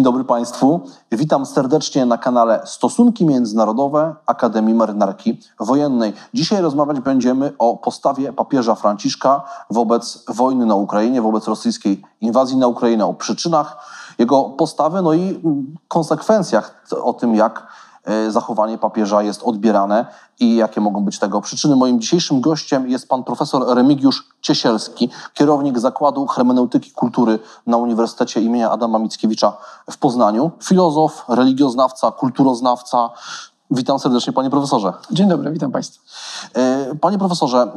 Dzień dobry Państwu. Witam serdecznie na kanale Stosunki Międzynarodowe Akademii Marynarki Wojennej. Dzisiaj rozmawiać będziemy o postawie papieża Franciszka wobec wojny na Ukrainie, wobec rosyjskiej inwazji na Ukrainę, o przyczynach jego postawy, no i konsekwencjach, o tym jak zachowanie papieża jest odbierane i jakie mogą być tego przyczyny. Moim dzisiejszym gościem jest pan profesor Remigiusz Ciesielski, kierownik Zakładu Hermeneutyki Kultury na Uniwersytecie imienia Adama Mickiewicza w Poznaniu, filozof, religioznawca, kulturoznawca. Witam serdecznie, panie profesorze. Dzień dobry, witam państwa. E, panie profesorze,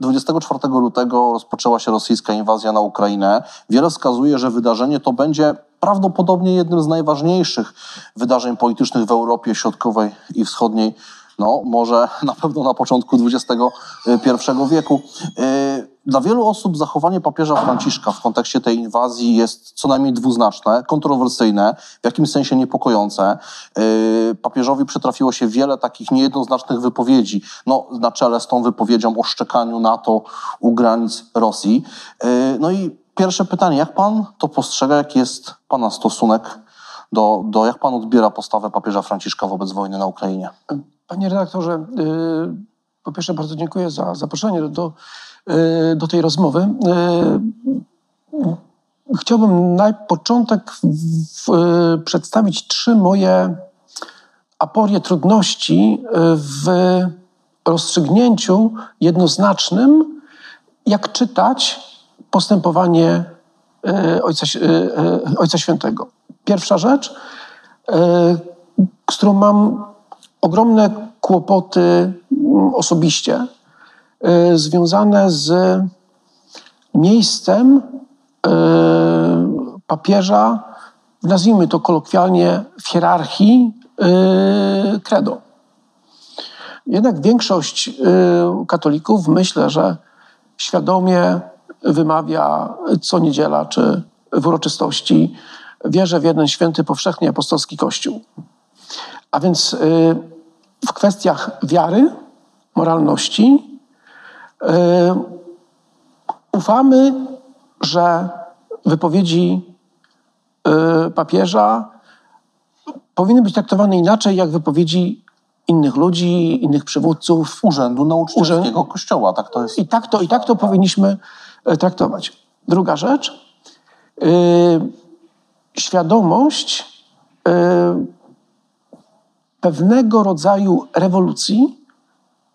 24 mm, lutego rozpoczęła się rosyjska inwazja na Ukrainę. Wiele wskazuje, że wydarzenie to będzie prawdopodobnie jednym z najważniejszych wydarzeń politycznych w Europie Środkowej i Wschodniej no może na pewno na początku XXI wieku. Y, dla wielu osób zachowanie papieża Franciszka w kontekście tej inwazji jest co najmniej dwuznaczne, kontrowersyjne, w jakimś sensie niepokojące. Y, papieżowi przytrafiło się wiele takich niejednoznacznych wypowiedzi, no, na czele z tą wypowiedzią o szczekaniu NATO u granic Rosji. Y, no i pierwsze pytanie, jak pan to postrzega, jaki jest pana stosunek do, do jak pan odbiera postawę papieża Franciszka wobec wojny na Ukrainie? Panie redaktorze, y, po pierwsze bardzo dziękuję za zaproszenie do, y, do tej rozmowy. Y, chciałbym na początek przedstawić trzy moje aporie trudności w rozstrzygnięciu jednoznacznym, jak czytać postępowanie Ojca, Ojca Świętego. Pierwsza rzecz, z którą mam ogromne kłopoty mm, osobiście związane z miejscem papieża, nazwijmy to kolokwialnie, w hierarchii credo. Jednak większość katolików myślę, że świadomie wymawia co niedziela czy w uroczystości wierzę w jeden święty, powszechnie apostolski Kościół. A więc w kwestiach wiary, moralności. E, ufamy, że wypowiedzi e, papieża powinny być traktowane inaczej jak wypowiedzi innych ludzi, innych przywódców. Urzędu Nauczycielskiego Urzęd... Kościoła, tak to jest. I tak to, I tak to powinniśmy traktować. Druga rzecz. świadomość pewnego rodzaju rewolucji,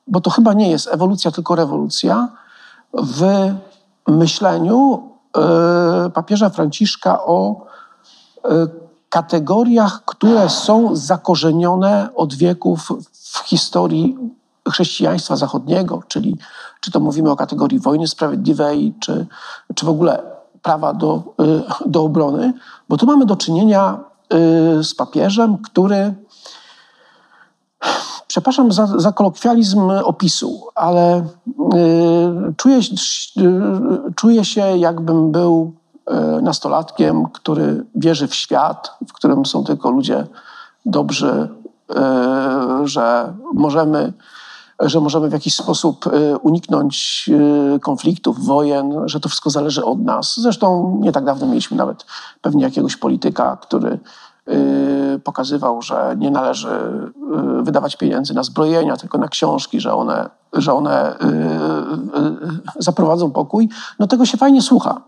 bo to chyba nie jest ewolucja, tylko rewolucja, w myśleniu e, papieża Franciszka o e, kategoriach, które są zakorzenione od wieków w historii chrześcijaństwa zachodniego, czyli czy to mówimy o kategorii wojny sprawiedliwej, czy, czy w ogóle prawa do, e, do obrony, bo tu mamy do czynienia z papieżem, który Przepraszam za, za kolokwializm opisu, ale y, czuję, y, czuję się, jakbym był y, nastolatkiem, który wierzy w świat, w którym są tylko ludzie dobrzy, y, że możemy że możemy w jakiś sposób y, uniknąć y, konfliktów, wojen, że to wszystko zależy od nas. Zresztą nie tak dawno mieliśmy nawet pewnie jakiegoś polityka, który Y, pokazywał, że nie należy wydawać pieniędzy na zbrojenia, tylko na książki, że one, że one zaprowadzą pokój, no tego się fajnie słucha.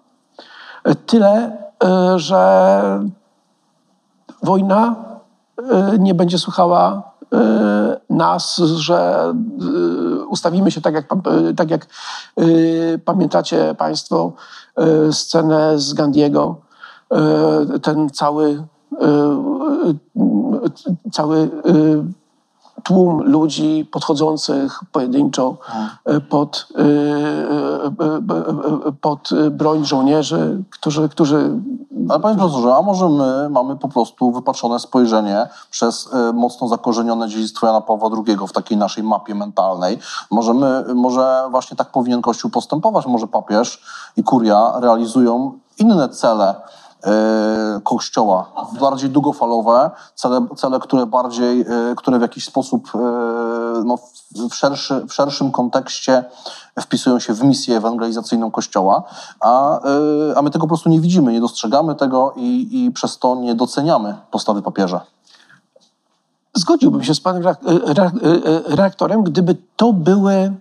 Tyle, że wojna nie będzie słuchała nas, że ustawimy się tak jak, tak jak pamiętacie Państwo scenę z Gandiego, ten cały Y, y, cały y, tłum ludzi podchodzących pojedynczo pod, pod broń żołnierzy, którzy, którzy... Ale panie profesorze, a może my mamy po prostu wypaczone spojrzenie przez mocno zakorzenione dziedzictwo Jana Pawła II w takiej naszej mapie mentalnej. Możemy, może właśnie tak powinien Kościół postępować, może papież i kuria realizują inne cele E, kościoła, bardziej długofalowe, cele, cele które bardziej, e, które w jakiś sposób e, no, w, szerszy, w szerszym kontekście wpisują się w misję ewangelizacyjną Kościoła, a, a my tego po prostu nie widzimy, nie dostrzegamy tego i, i przez to nie doceniamy postawy papieża. Zgodziłbym się z panem reaktorem, gdyby to były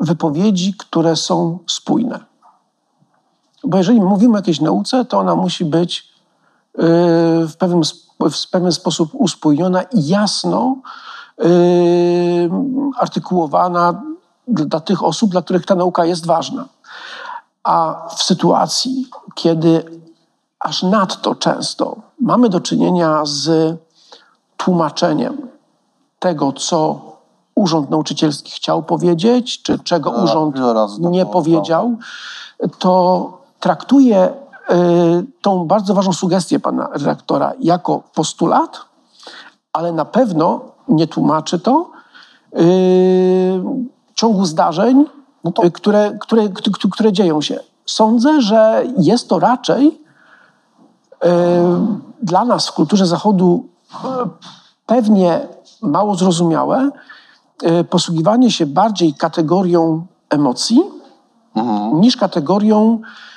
wypowiedzi, które są spójne. Bo jeżeli mówimy o jakiejś nauce, to ona musi być w pewnym, w pewien sposób uspójniona i jasno artykułowana dla tych osób, dla których ta nauka jest ważna. A w sytuacji, kiedy aż nadto często mamy do czynienia z tłumaczeniem tego, co urząd nauczycielski chciał powiedzieć, czy czego urząd nie powiedział, to traktuje y, tą bardzo ważną sugestię pana redaktora jako postulat, ale na pewno nie tłumaczy to y, ciągu zdarzeń, no to... które, które, które dzieją się. Sądzę, że jest to raczej y, dla nas w kulturze Zachodu pewnie mało zrozumiałe, posługiwanie się bardziej kategorią emocji mhm. niż kategorią E,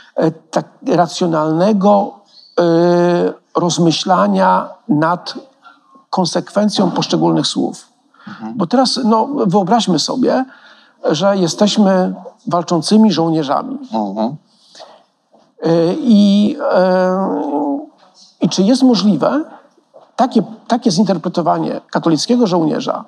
tak racjonalnego e, rozmyślania nad konsekwencją poszczególnych słów. Mhm. Bo teraz no, wyobraźmy sobie, że jesteśmy walczącymi żołnierzami. Mhm. E, I, I czy jest możliwe takie, takie zinterpretowanie katolickiego żołnierza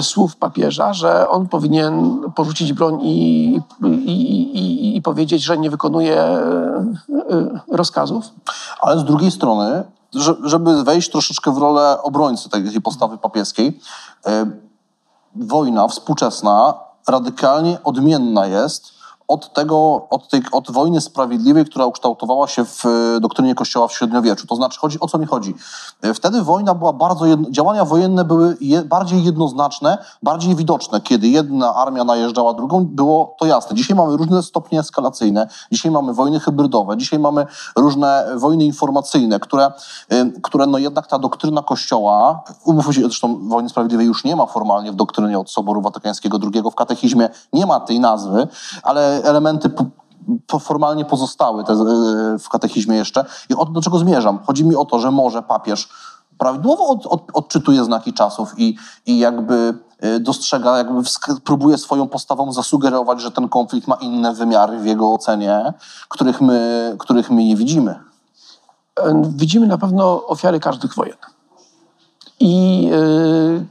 słów papieża, że on powinien porzucić broń i, i, i, i powiedzieć, że nie wykonuje y, y, rozkazów. Ale z drugiej strony, żeby wejść troszeczkę w rolę obrońcy tej postawy papieskiej, wojna współczesna radykalnie odmienna jest od tego, od, tej, od wojny sprawiedliwej, która ukształtowała się w e, doktrynie Kościoła w średniowieczu. To znaczy, chodzi, o co mi chodzi? E, wtedy wojna była bardzo, jedno, działania wojenne były je, bardziej jednoznaczne, bardziej widoczne. Kiedy jedna armia najeżdżała drugą, było to jasne. Dzisiaj mamy różne stopnie eskalacyjne, dzisiaj mamy wojny hybrydowe, dzisiaj mamy różne wojny informacyjne, które, e, które no jednak ta doktryna Kościoła, umówmy się, zresztą wojny sprawiedliwej już nie ma formalnie w doktrynie od Soboru Watykańskiego II, w katechizmie nie ma tej nazwy, ale elementy po, formalnie pozostały te, e, w katechizmie jeszcze. I o to, do czego zmierzam? Chodzi mi o to, że może papież prawidłowo od, od, odczytuje znaki czasów i, i jakby e, dostrzega, jakby próbuje swoją postawą zasugerować, że ten konflikt ma inne wymiary w jego ocenie, których my, których my nie widzimy. E, widzimy na pewno ofiary każdych wojen. I, yy,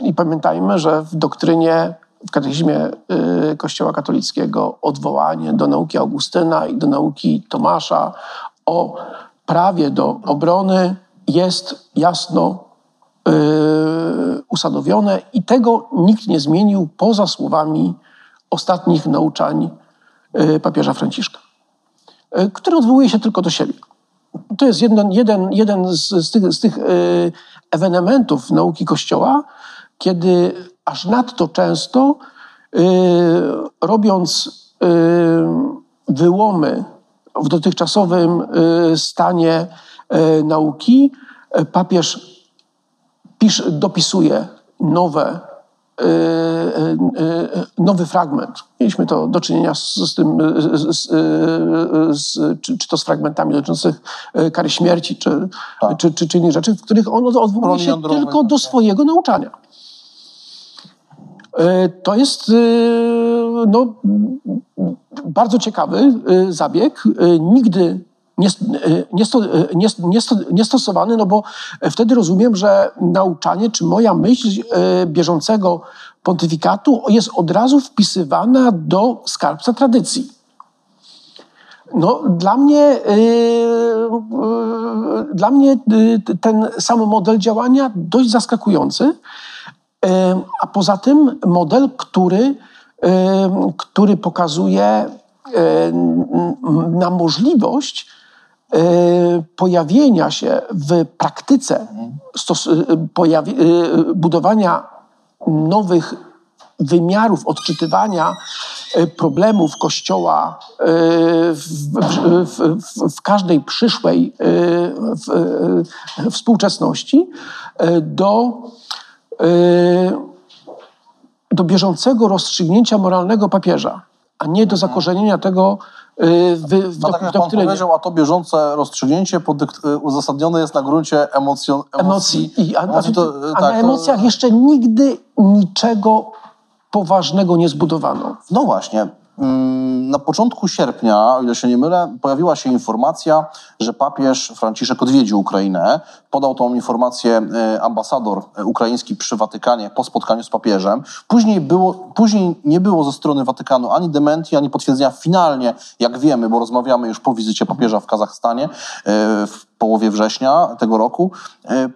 i pamiętajmy, że w doktrynie w katechizmie y, Kościoła katolickiego odwołanie do nauki Augustyna i do nauki Tomasza o prawie do obrony jest jasno y, usadowione i tego nikt nie zmienił poza słowami ostatnich nauczań y, papieża Franciszka, który odwołuje się tylko do siebie. To jest jeden, jeden, jeden z, z tych, z tych ewenementów nauki Kościoła, kiedy aż nadto często, y, robiąc y, wyłomy w dotychczasowym y, stanie nauki, papież pisz, dopisuje nowe, nowy fragment. Mieliśmy to do czynienia z, z tym, z, z, czy, czy, to z fragmentami dotyczących kary śmierci, czy, tak. czy, czy, czy innych rzeczy, w których on odwołuje się tylko do swojego nauczania. E, to jest e, no, bardzo ciekawy e, zabieg. Nigdy niestosowany, no bo wtedy rozumiem, że nauczanie czy moja myśl bieżącego pontyfikatu jest od razu wpisywana do skarbca tradycji. No, dla mnie, dla mnie ten sam model działania dość zaskakujący. A poza tym model, który, który pokazuje na możliwość pojawienia się w praktyce stos, pojawi, budowania nowych wymiarów odczytywania problemów Kościoła w, w, w, w każdej przyszłej współczesności do do bieżącego rozstrzygnięcia moralnego papieża, a nie do zakorzenienia tego w, w No tak jak pan powiedział, a to bieżące rozstrzygnięcie y, uzasadnione jest na gruncie emocjon- emocji. I, a, emocji to, a tak, na to- emocjach jeszcze nigdy niczego poważnego nie zbudowano. No właśnie. Mm, Na początku sierpnia, o ile się nie mylę, pojawiła się informacja, że papież Franciszek odwiedził Ukrainę. Podał tą informację e, ambasador e, ukraiński przy Watykanie po spotkaniu z papieżem. Później, było, później nie było ze strony Watykanu ani dementii, ani potwierdzenia finalnie, jak wiemy, bo rozmawiamy już po wizycie papieża w Kazachstanie e, w połowie września tego roku. e, e,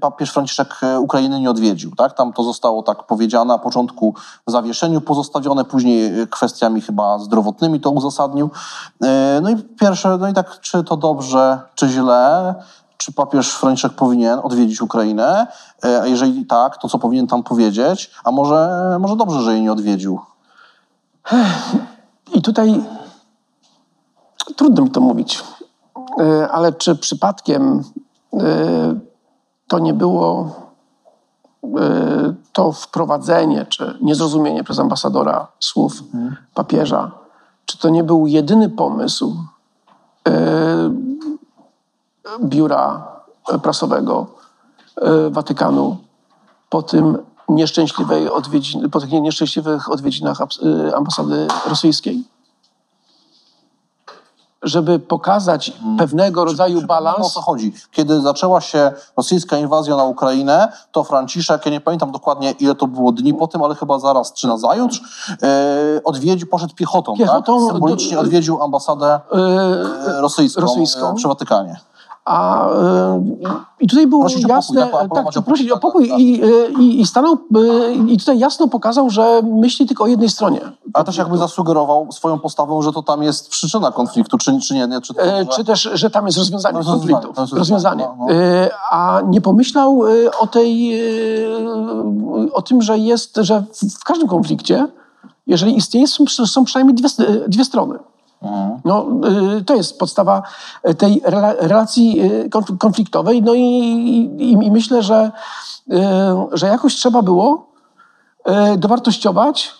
papież Franciszek e, Ukrainy nie odwiedził. Tak? Tam to zostało tak powiedziane na początku w zawieszeniu pozostawione, później kwestiami chyba zdrowotnymi to uzasadnił. No i pierwsze, no i tak, czy to dobrze, czy źle? Czy papież Franciszek powinien odwiedzić Ukrainę? A jeżeli tak, to co powinien tam powiedzieć? A może, może dobrze, że jej nie odwiedził? I tutaj trudno mi to mówić, ale czy przypadkiem e, to nie było e, to wprowadzenie, czy niezrozumienie przez ambasadora słów papieża, czy to nie był jedyny pomysł e, biura prasowego e, Watykanu po tym nieszczęśliwej odwiedzin, po tych nieszczęśliwych odwiedzinach e, ambasady rosyjskiej? Żeby pokazać pewnego rodzaju O balans. co chodzi? Kiedy zaczęła się rosyjska inwazja na Ukrainę, to Franciszek, ja nie pamiętam dokładnie ile to było dni po tym, ale chyba zaraz czy nazajutrz, e, odwiedził, poszedł piechotą, Piechotą tak? Symbolicznie do- odwiedził ambasadę e, rosyjską, rosyjską. przy Watykanie. A, e, I tutaj było Prosić o pokój, jasne, tak? Pokój, prosić o tak, pokój tak. I, e, i, i stanął, e, i tutaj jasno pokazał, że myśli tylko o jednej stronie. Ale też jakby zasugerował swoją postawą, że to tam jest przyczyna konfliktu, czy, czy nie, nie czy, to, E, że... Czy też, że tam jest rozwiązanie jest konfliktu. rozwiązanie, Rozwiązanie. rozwiązanie, no, E, A nie pomyślał e, o tej, o tym, że jest, że w- w każdym konflikcie, jeżeli istnieje, są, są przynajmniej dwie, dwie strony. Mhm. No, y, to jest podstawa tej rela- relacji y, konf- konfliktowej. No i, i, i myślę, że, y, że jakoś trzeba było dowartościować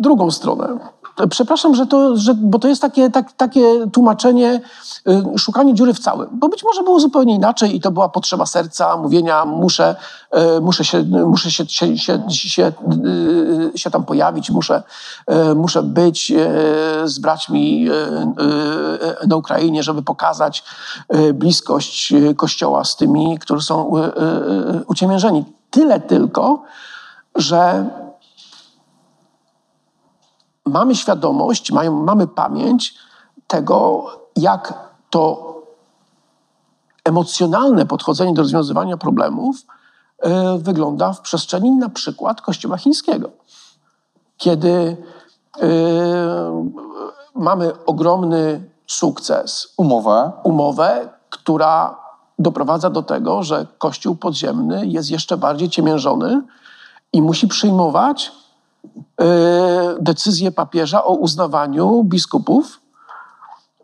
drugą stronę. Przepraszam, że to, że, bo to jest takie, tak, takie tłumaczenie, y, szukanie dziury w całym. Bo być może było zupełnie inaczej i to była potrzeba serca, mówienia muszę, y, muszę, się, muszę się, się, się, się, y, się tam pojawić, muszę, muszę być z braćmi na Ukrainie, żeby pokazać bliskość Kościoła z tymi, którzy są uciemiężeni. Tyle tylko, że mamy świadomość, mają, mamy pamięć tego, jak to emocjonalne podchodzenie do rozwiązywania problemów e, wygląda w przestrzeni na przykład Kościoła chińskiego. Kiedy e, mamy ogromny sukces, Umowę. umowę, która doprowadza do tego, że Kościół podziemny jest jeszcze bardziej ciemiężony i musi przyjmować decyzję papieża o uznawaniu biskupów,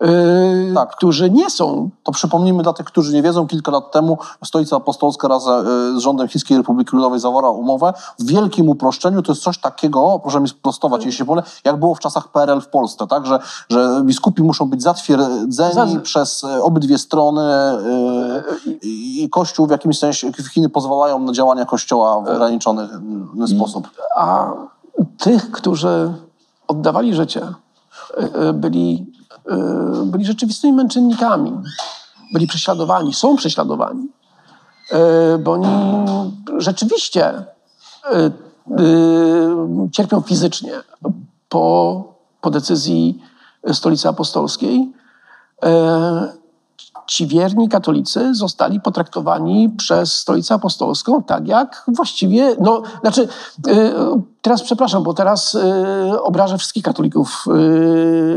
e, Tak. którzy nie są To przypomnijmy dla tych, którzy nie wiedzą, kilka lat temu Stolica Apostolska razem e, z rządem Chińskiej Republiki Ludowej zawarła umowę. W wielkim uproszczeniu to jest coś takiego, proszę mi sprostować, jeśli wolę, jak było w czasach PRL w Polsce, tak? Że, że biskupi muszą być zatwierdzeni Za- przez e, obydwie strony e, i Kościół w jakimś sensie, Chiny pozwalają na działania Kościoła w ograniczony sposób. A tych, którzy oddawali życie, y, y, byli, y, byli rzeczywistymi męczennikami. Byli prześladowani, są prześladowani. Bo oni rzeczywiście cierpią fizycznie po, po decyzji Stolicy Apostolskiej. Ci wierni katolicy zostali potraktowani przez Stolicę Apostolską tak jak właściwie, no, znaczy, teraz przepraszam, bo teraz y, obrażę wszystkich katolików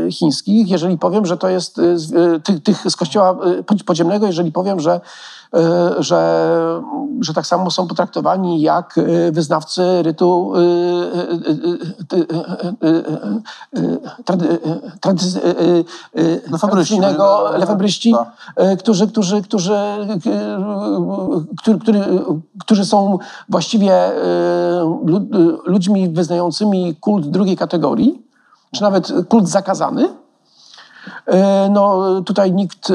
y, chińskich, jeżeli powiem, że to jest y, y, tych, tych z kościoła y, podziemnego, jeżeli powiem, że, y, że, że tak samo są potraktowani jak y, wyznawcy rytu y, y, y, y, y, y, y, y, y, y, y, tradycyjnego, lefebryści, Tak. e, którzy, którzy, którzy, e, którzy, którzy, są właściwie e, lu- wyznającymi kult drugiej kategorii, czy nawet kult zakazany. E, No, tutaj nikt e,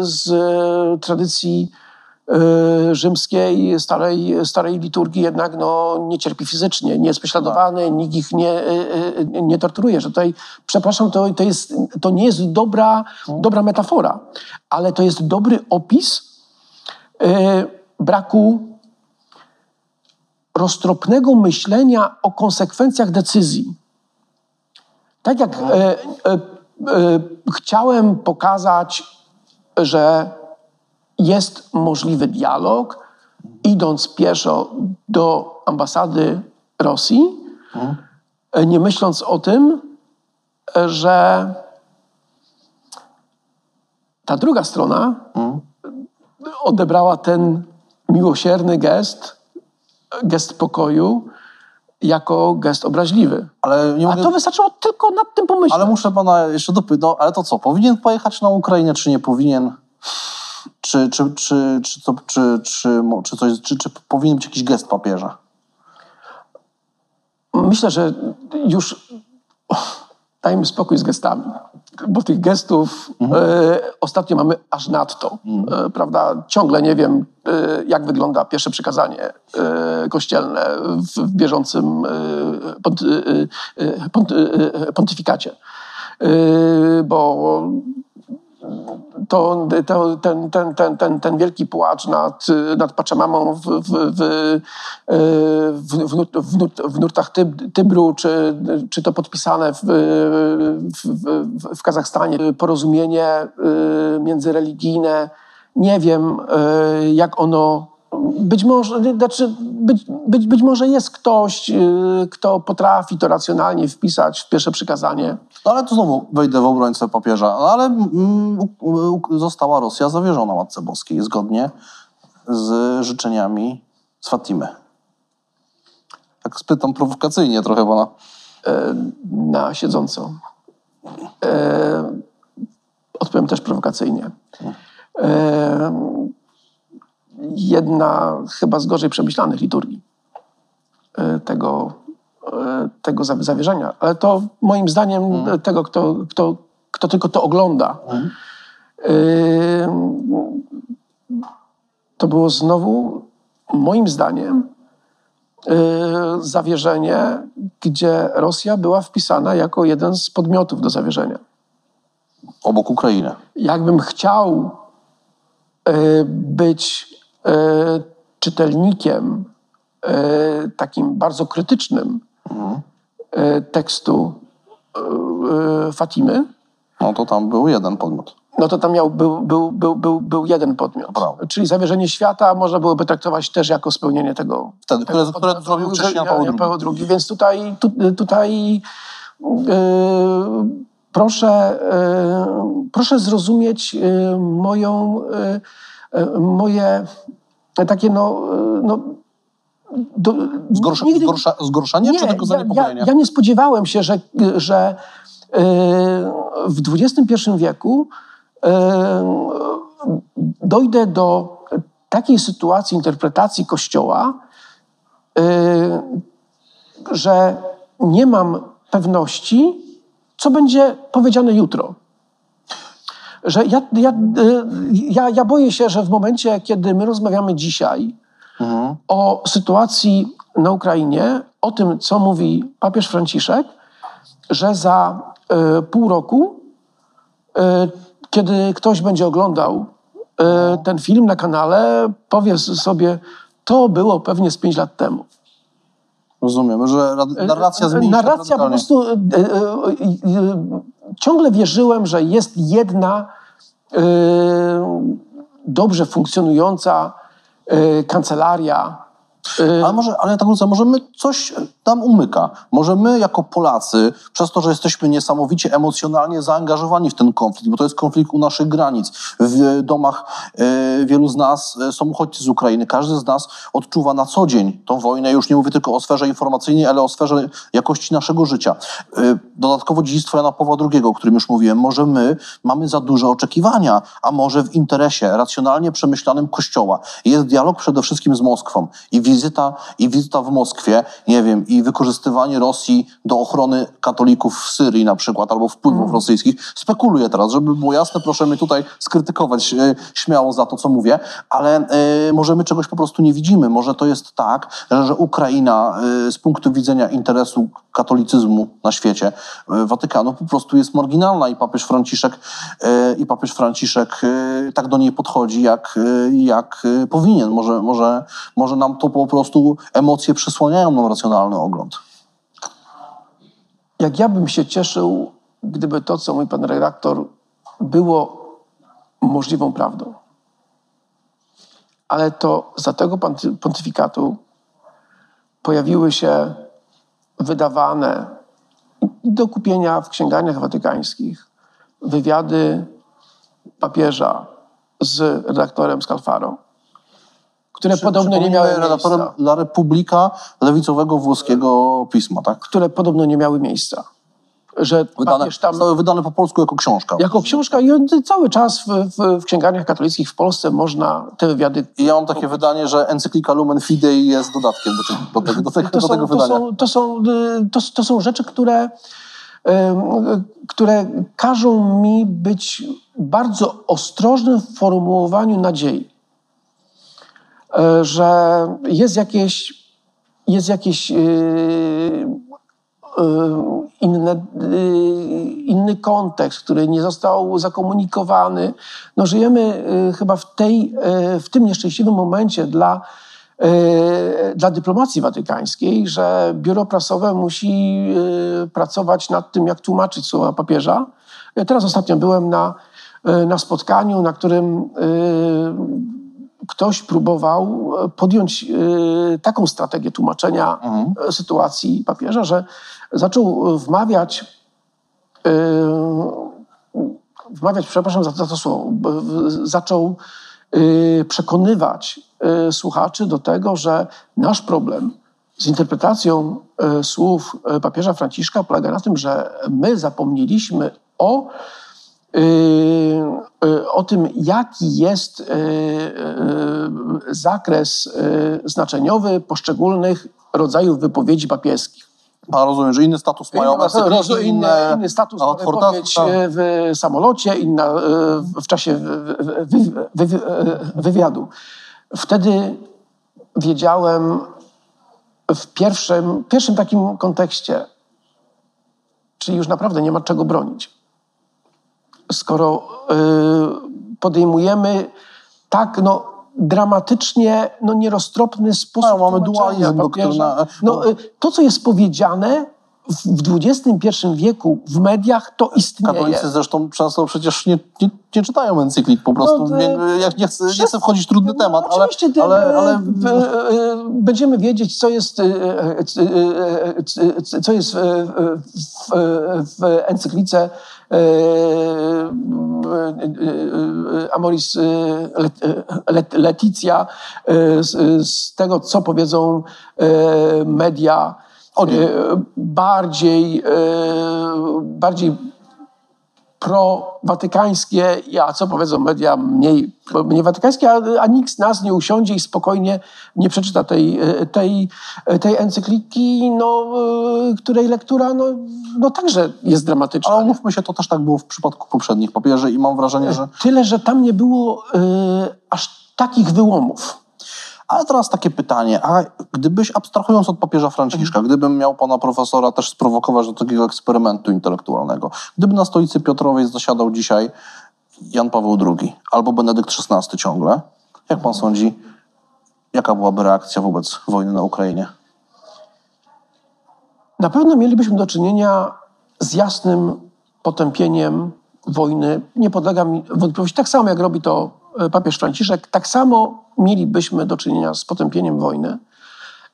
z tradycji e, rzymskiej, starej, starej liturgii jednak no, nie cierpi fizycznie, nie jest prześladowany, nikt ich nie, nie torturuje. Że tutaj, przepraszam, to, to, jest, to nie jest dobra, dobra metafora, ale to jest dobry opis braku roztropnego myślenia o konsekwencjach decyzji. Tak jak e, e, e, chciałem pokazać, że jest możliwy dialog, idąc pieszo do ambasady Rosji, e, nie myśląc o tym, że ta druga strona odebrała ten miłosierny gest, gest pokoju, jako gest obraźliwy. Ale nie A mogę... to wystarczyło tylko nad tym pomyśleć. Ale muszę pana jeszcze dopytać, no, ale to co, powinien pojechać na Ukrainę, czy nie powinien? Czy, czy, czy, czy, to, czy, czy, czy, coś, czy, czy powinien być jakiś gest papieża? Myślę, że już dajmy spokój z gestami, bo tych gestów e, ostatnio mamy aż nadto, e, prawda? Ciągle nie wiem, e, jak wygląda pierwsze przykazanie kościelne w, w bieżącym pont, pont, pontyfikacie. Bo to, to, ten, ten, ten, ten, ten wielki płacz nad, nad w, w, w, w, nurt- w, nurt- w nurtach Tyb- Tybru, czy, czy to podpisane w, w, w, w Kazachstanie porozumienie y, międzyreligijne, nie wiem y, jak ono być może, znaczy być, być, być może jest ktoś, y, kto potrafi to racjonalnie wpisać w pierwsze przykazanie. No ale tu znowu wejdę w obrońcę papieża. No ale mm, została Rosja zawierzona Matce Boskiej zgodnie z życzeniami z Fatimy. Tak spytam prowokacyjnie trochę pana. na siedząco. E, odpowiem też prowokacyjnie. E, jedna chyba z gorzej przemyślanych liturgii e, tego, e, tego zaw- zawierzenia. Ale to moim zdaniem e, tego, kto, kto, kto tylko to ogląda. E, to było znowu, moim zdaniem, zawierzenie, gdzie Rosja była wpisana jako jeden z podmiotów do zawierzenia. Obok Ukrainy. Jakbym chciał być czytelnikiem y, takim bardzo krytycznym y, tekstu y, y, Fatimy, No to tam był jeden podmiot. no to tam miał, był, był, był, był, był jeden podmiot. Prawda. Czyli zawierzenie świata można byłoby traktować też jako spełnienie tego. Wtedy, które, tego które zrobił wcześniej Jan Paweł II. Paweł II. Więc tutaj, tu, tutaj yy, proszę, yy, proszę zrozumieć yy, moją, yy, moje takie no, yy, no do, Zgorsza, nigdy- zgorsza, zgorszenie czy tylko ja, ja, zaniepokojenie? ja nie spodziewałem się, że, że yy, w XXI wieku yy, dojdę do takiej sytuacji interpretacji Kościoła, yy, że nie mam pewności, co będzie powiedziane jutro. Że ja, ja, yy, ja, ja boję się, że w momencie, kiedy my rozmawiamy dzisiaj, Mhm. o sytuacji na Ukrainie, o tym, co mówi papież Franciszek, że za e, pół roku, e, kiedy ktoś będzie oglądał e, ten film na kanale, powie sobie, to było pewnie z pięć lat temu. Rozumiem, że ra- narracja zmieni się Narracja po prostu. ciągle wierzyłem, że jest jedna dobrze funkcjonująca e, kancelaria Ale może, ale tak wrócę, może my coś nam umyka. Może my jako Polacy, przez to, że jesteśmy niesamowicie emocjonalnie zaangażowani w ten konflikt, bo to jest konflikt u naszych granic. W domach e, wielu z nas e, są uchodźcy z Ukrainy. Każdy z nas odczuwa na co dzień tą wojnę. Już nie mówię tylko o sferze informacyjnej, ale o sferze jakości naszego życia. Dodatkowo dziedzictwo Jana Pawła II, o którym już mówiłem. Może my mamy za duże oczekiwania, a może w interesie racjonalnie przemyślanym Kościoła jest dialog przede wszystkim z Moskwą i wizyta, i wizyta w Moskwie, nie wiem, i wykorzystywanie Rosji do ochrony katolików w Syrii na przykład, albo wpływów Mm. rosyjskich. Spekuluję teraz, żeby było jasne, proszę mnie tutaj skrytykować e, śmiało za to, co mówię, ale e, może my czegoś po prostu nie widzimy. Może to jest tak, że, Ukraina e, z punktu widzenia interesu katolicyzmu na świecie, Watykanu po prostu jest marginalna i papież Franciszek, i papież Franciszek tak do niej podchodzi, jak, jak powinien. Może, może, może nam to po prostu emocje przysłaniają nam racjonalny ogląd. Jak ja bym się cieszył, gdyby to, co mój pan redaktor, było możliwą prawdą. Ale to za tego ponty- pontyfikatu pojawiły się wydawane do kupienia w księgarniach watykańskich wywiady papieża z redaktorem Scalfaro, które podobno nie miały redaktorem miejsca. La Repubblica lewicowego włoskiego pisma, tak? które podobno nie miały miejsca. Że Wydane, tam zostały wydane po polsku jako książka. jako książka i cały czas w, w, w księgarniach katolickich w Polsce można te wywiady. I ja mam takie wydanie, że encyklika Lumen Fidei jest dodatkiem do, tego- do, do, tego, To do są, tego to, wydania. są, to, są, y, to, to są rzeczy, które, em, które każą mi być bardzo ostrożnym w formułowaniu nadziei, że jest jakieś, jest jakieś yy, yy, inne, inny kontekst, który nie został zakomunikowany. No, żyjemy chyba w, tej, w tym nieszczęśliwym momencie dla, dla dyplomacji watykańskiej, że biuro prasowe musi pracować nad tym, jak tłumaczyć słowa papieża. Teraz ostatnio byłem na, na spotkaniu, na którym ktoś próbował e, podjąć e, taką strategię tłumaczenia e, sytuacji papieża, że zaczął wmawiać, wmawiać, przepraszam za, za to słowo, zaczął przekonywać słuchaczy do tego, że nasz problem z interpretacją słów papieża Franciszka polega na tym, że my zapomnieliśmy o o tym, jaki jest y, y, zakres y, znaczeniowy poszczególnych rodzajów wypowiedzi papieskich. A rozumiem, że inny status mają Inny, encykliki, inny, inne inny status ma wypowiedź y, w samolocie, inna y, w czasie wy- wy- wy- wy- wywiadu. Wtedy wiedziałem w pierwszym, pierwszym takim kontekście, czyli już naprawdę nie ma czego bronić skoro y, podejmujemy tak no, dramatycznie no, nieroztropny sposób Tak, mamy dualizm, papieża. no, y, to, co jest powiedziane w, XXI wieku w mediach, to istnieje. Katolicy zresztą często przecież nie, nie, nie czytają encyklik, po prostu. No, nie, ja nie, chcę, nie chcę wchodzić w trudny temat, ale, Oczywiście ty- ale, ale e, e, będziemy wiedzieć, co jest, e, e, e, co jest w, w, encyklice e, e, Amoris e, Let- Let- Leticia e, z, tego, co powiedzą e, media O nie. e, bardziej, e, bardziej pro-watykańskie, a co powiedzą media mniej, mniej watykańskie, a, a nikt z nas nie usiądzie i spokojnie nie przeczyta tej, e, tej, tej encykliki, no, której lektura no, no także jest dramatyczna. Ale umówmy się, to też tak było w przypadku poprzednich papieży i mam wrażenie, że... Tyle, że tam nie było e, aż takich wyłomów. Ale teraz takie pytanie, a gdybyś, abstrahując od papieża Franciszka, gdybym miał pana profesora też sprowokować do takiego eksperymentu intelektualnego, gdyby na stolicy Piotrowej zasiadał dzisiaj Jan Paweł II albo Benedykt XVI ciągle, jak pan sądzi, jaka byłaby reakcja wobec wojny na Ukrainie? Na pewno mielibyśmy do czynienia z jasnym potępieniem wojny. Nie podlega mi wątpliwości. Tak samo jak robi to papież Franciszek, tak samo mielibyśmy do czynienia z potępieniem wojny.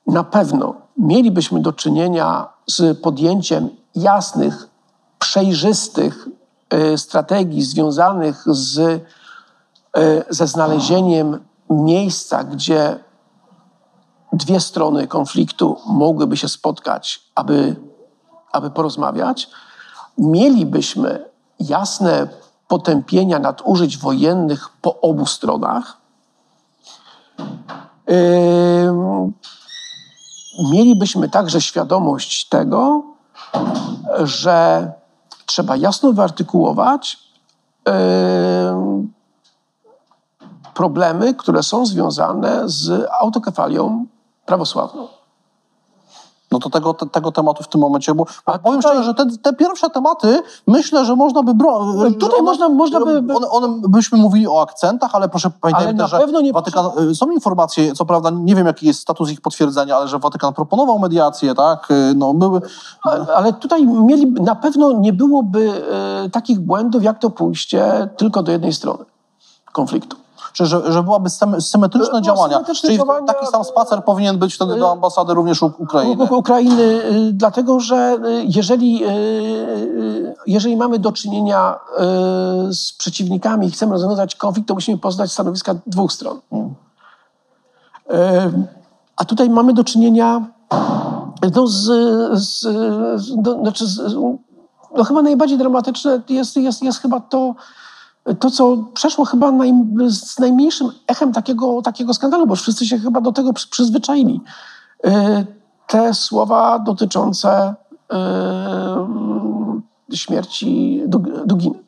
na pewno mielibyśmy do czynienia z podjęciem jasnych, przejrzystych y, strategii związanych z, y, ze znalezieniem miejsca, gdzie dwie strony konfliktu mogłyby się spotkać, aby, aby porozmawiać, mielibyśmy jasne potępienia nadużyć wojennych po obu stronach. Mielibyśmy także świadomość tego, że trzeba jasno wyartykułować problemy, które są związane z autokefalią prawosławną. No to tego, te, tego tematu w tym momencie, bo A powiem tutaj... szczerze, że te, te, pierwsze tematy myślę, że można by bronić. Tutaj one, można, można by... One, one, byśmy mówili o akcentach, ale proszę pamiętajmy też, że nie... Watykan, y, są informacje, co prawda nie wiem jaki jest status ich potwierdzenia, ale że Watykan proponował mediację, tak? Y, no, były... ale, ale tutaj mieli, na pewno nie byłoby takich błędów, jak to pójście tylko do jednej strony konfliktu czy że, że byłaby symetryczne no, działania. Czyli działania, taki sam spacer powinien być wtedy do ambasady również Ukrainy. Ukrainy, y, dlatego że jeżeli, jeżeli mamy do czynienia z przeciwnikami i chcemy rozwiązać konflikt, to musimy poznać stanowiska dwóch stron. Hmm. A tutaj mamy do czynienia no, z, z, do, znaczy z, no chyba najbardziej dramatyczne jest, jest, jest chyba to, to, co przeszło chyba naj, z najmniejszym echem takiego, takiego skandalu, bo wszyscy się chyba do tego przyzwyczaili. E, te słowa dotyczące e, śmierci Duginy.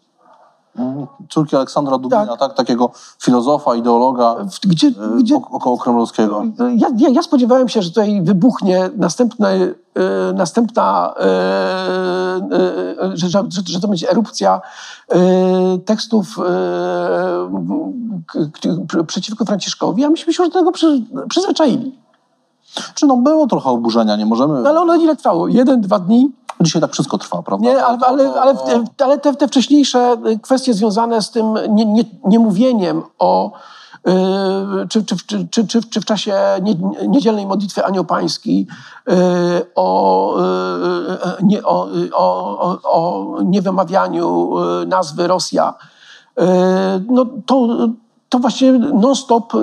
Mhm. Córki Aleksandra Dugina, tak. tak? Takiego filozofa, ideologa gdzie, e, gdzie, około kremlowskiego. Ja, ja, ja, spodziewałem się, że tutaj wybuchnie następne, e, następna, e, że, że, że, to będzie erupcja tekstów przeciwko Franciszkowi, a myśmy się już do tego przy, przyzwyczaili. Czy no było trochę oburzenia, nie możemy... No, ale ono ile trwało? Jeden, dwa dni? Dzisiaj tak wszystko trwa, prawda? Nie, ale, ale, ale, ale te, te, wcześniejsze kwestie związane z tym niemówieniem nie, nie o czy, czy, czy, czy, czy w czasie niedzielnej modlitwy Anioł Pański o, nie, o, o, o niewymawianiu nazwy Rosja, no to, to właśnie non-stop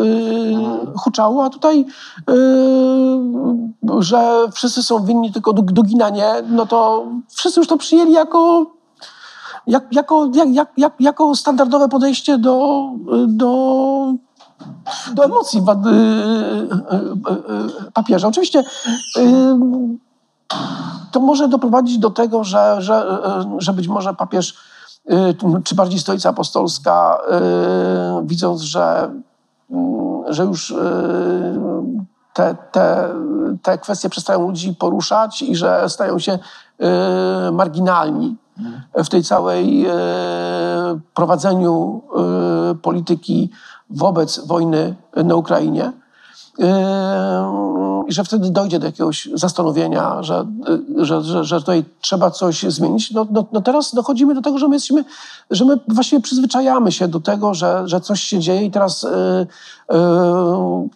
huczało, a tutaj że wszyscy są winni tylko Dugina nie, no to wszyscy już to przyjęli jako, jak, jako, jak, jak, jak, jako standardowe podejście do, do, do emocji y, y, y, papieża. Oczywiście to może doprowadzić do tego, że, że, że być może papież, czy bardziej Stolica Apostolska, widząc, że, że już te, te, te kwestie przestają ludzi poruszać i że stają się y, marginalni w tej całej y, prowadzeniu y, polityki wobec wojny na Ukrainie. I że wtedy dojdzie do jakiegoś zastanowienia, że, że, że, że tutaj trzeba coś zmienić. No, no, no, teraz dochodzimy do tego, że my jesteśmy, że my właściwie przyzwyczajamy się do tego, że, że coś się dzieje i teraz yy, yy,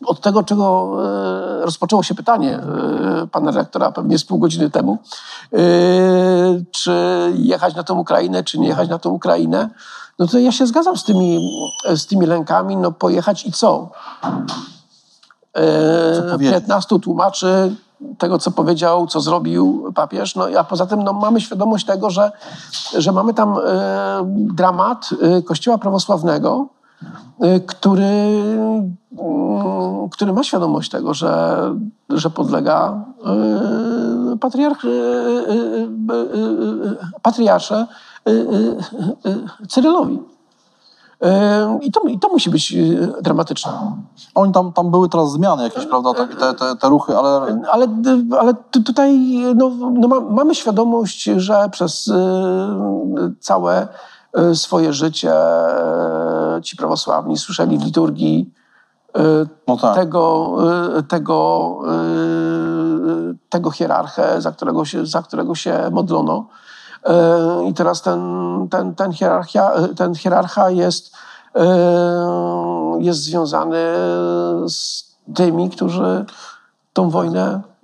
od tego, czego yy, rozpoczęło się pytanie pana rektora pewnie z pół godziny temu, czy jechać na tę Ukrainę, czy nie jechać na tę Ukrainę, no to ja się zgadzam z tymi, z tymi lękami, no pojechać i co? 15 tłumaczy tego, co powiedział, co zrobił papież. No, a poza tym no, mamy świadomość tego, że, że mamy tam e, dramat e, Kościoła prawosławnego, e, który, mm, który ma świadomość tego, że, że podlega e, patriarch, e, e, patriarsze Cyrylowi. I to, I to musi być y, dramatyczne. Oni tam, tam były teraz zmiany jakieś, prawda, te, te, te ruchy, ale... Ale, ale tutaj no, no mamy świadomość, że przez y, całe swoje życie ci prawosławni słyszeli w liturgii no tak. tego, tego, tego hierarchę, za którego się, za którego się modlono. E, I teraz ten, ten, ten, hierarchia, ten hierarcha jest, e, jest związany z tymi, którzy tą wojnę e,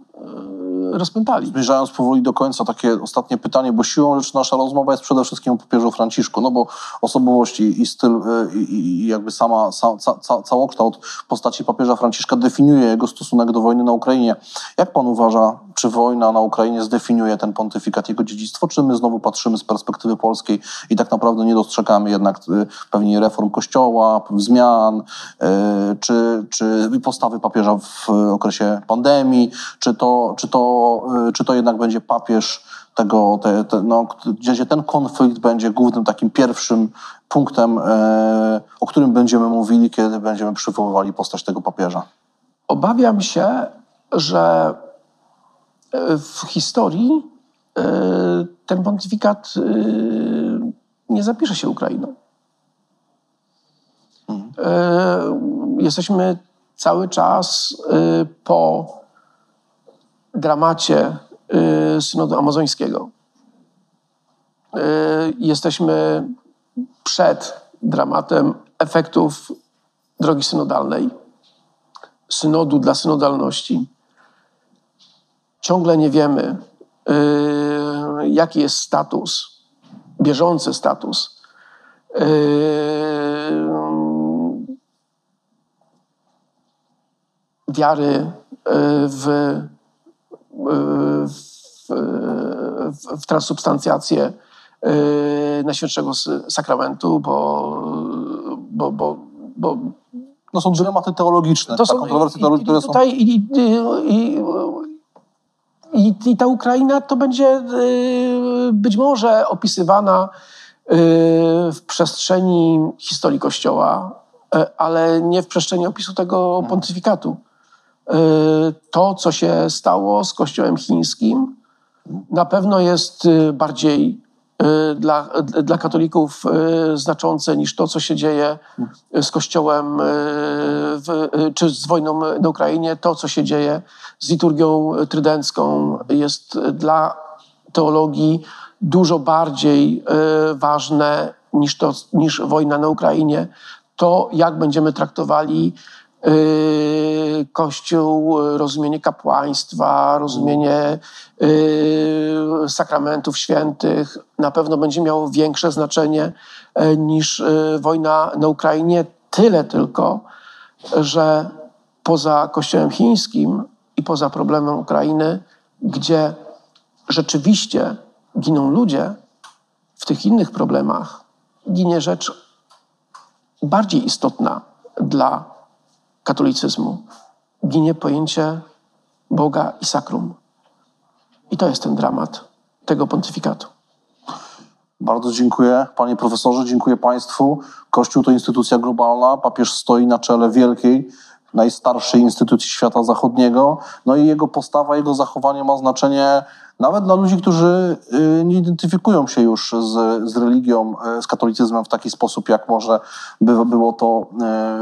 rozpętali. Zbliżając powoli do końca, takie ostatnie pytanie, bo siłą rzeczy nasza rozmowa jest przede wszystkim o papieżu Franciszku, no bo osobowość i, i styl, y, i, i jakby sama, ca, ca, całokształt postaci papieża Franciszka definiuje jego stosunek do wojny na Ukrainie. Jak pan uważa, czy wojna na Ukrainie zdefiniuje ten pontyfikat, jego dziedzictwo, czy my znowu patrzymy z perspektywy polskiej i tak naprawdę nie dostrzegamy jednak y, pewnie reform kościoła, zmian, y, czy, czy postawy papieża w okresie pandemii, czy to, czy to, y, czy to jednak będzie papież tego, te, te, no, gdzie ten konflikt będzie głównym takim pierwszym punktem, o którym będziemy mówili, kiedy będziemy przywoływali postać tego papieża. Obawiam się, że w historii e, ten pontyfikat e, nie zapisze się Ukrainą. E, jesteśmy cały czas po dramacie synodu amazońskiego. Jesteśmy przed dramatem efektów drogi synodalnej, synodu dla synodalności ciągle nie wiemy, yy, jaki jest status, bieżący status wiary w, w, w, w transubstancjację Najświętszego Sakramentu, bo, bo, bo, bo no są dylematy teologiczne, to są, kontrowersje teologiczne, które tutaj, są... I, i, i, i, ta Ukraina to będzie y, być może opisywana y, w przestrzeni historii Kościoła, ale nie w przestrzeni opisu tego hmm. pontyfikatu. To, co się stało z Kościołem chińskim, na pewno jest bardziej dla, dla katolików znaczące niż to, co się dzieje z Kościołem w, czy z wojną na Ukrainie, to, co się dzieje z liturgią trydencką jest dla teologii dużo bardziej e, ważne niż, to, niż wojna na Ukrainie. To, jak będziemy traktowali e, Kościół, rozumienie kapłaństwa, rozumienie e, sakramentów świętych, na pewno będzie miało większe znaczenie niż wojna na Ukrainie. Tyle tylko, że poza Kościołem chińskim i poza problemem Ukrainy, gdzie rzeczywiście giną ludzie, w tych innych problemach ginie rzecz bardziej istotna dla katolicyzmu. Ginie pojęcie Boga i sakrum. I to jest ten dramat tego pontyfikatu. Bardzo dziękuję, panie profesorze, dziękuję państwu. Kościół to instytucja globalna, papież stoi na czele wielkiej, najstarszej instytucji świata zachodniego. No i jego postawa, jego zachowanie ma znaczenie nawet dla ludzi, którzy y, nie identyfikują się już z, z religią, y, z katolicyzmem w taki sposób, jak może by, było to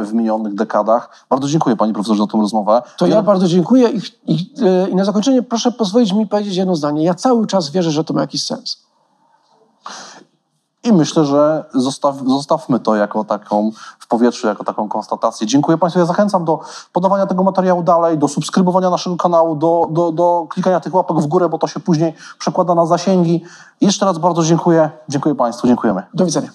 y, w minionych dekadach. Bardzo dziękuję pani profesorze za tę rozmowę. To ja bardzo dziękuję i, i, i na zakończenie proszę pozwolić mi powiedzieć jedno zdanie. Ja cały czas wierzę, że to ma jakiś sens. I myślę, że zostaw, zostawmy to jako taką w powietrzu, jako taką konstatację. Dziękuję Państwu. Ja zachęcam do podawania tego materiału dalej, do subskrybowania naszego kanału, do, do, do klikania tych łapek w górę, bo to się później przekłada na zasięgi. Jeszcze raz bardzo dziękuję. Dziękuję Państwu. Dziękujemy. Do widzenia.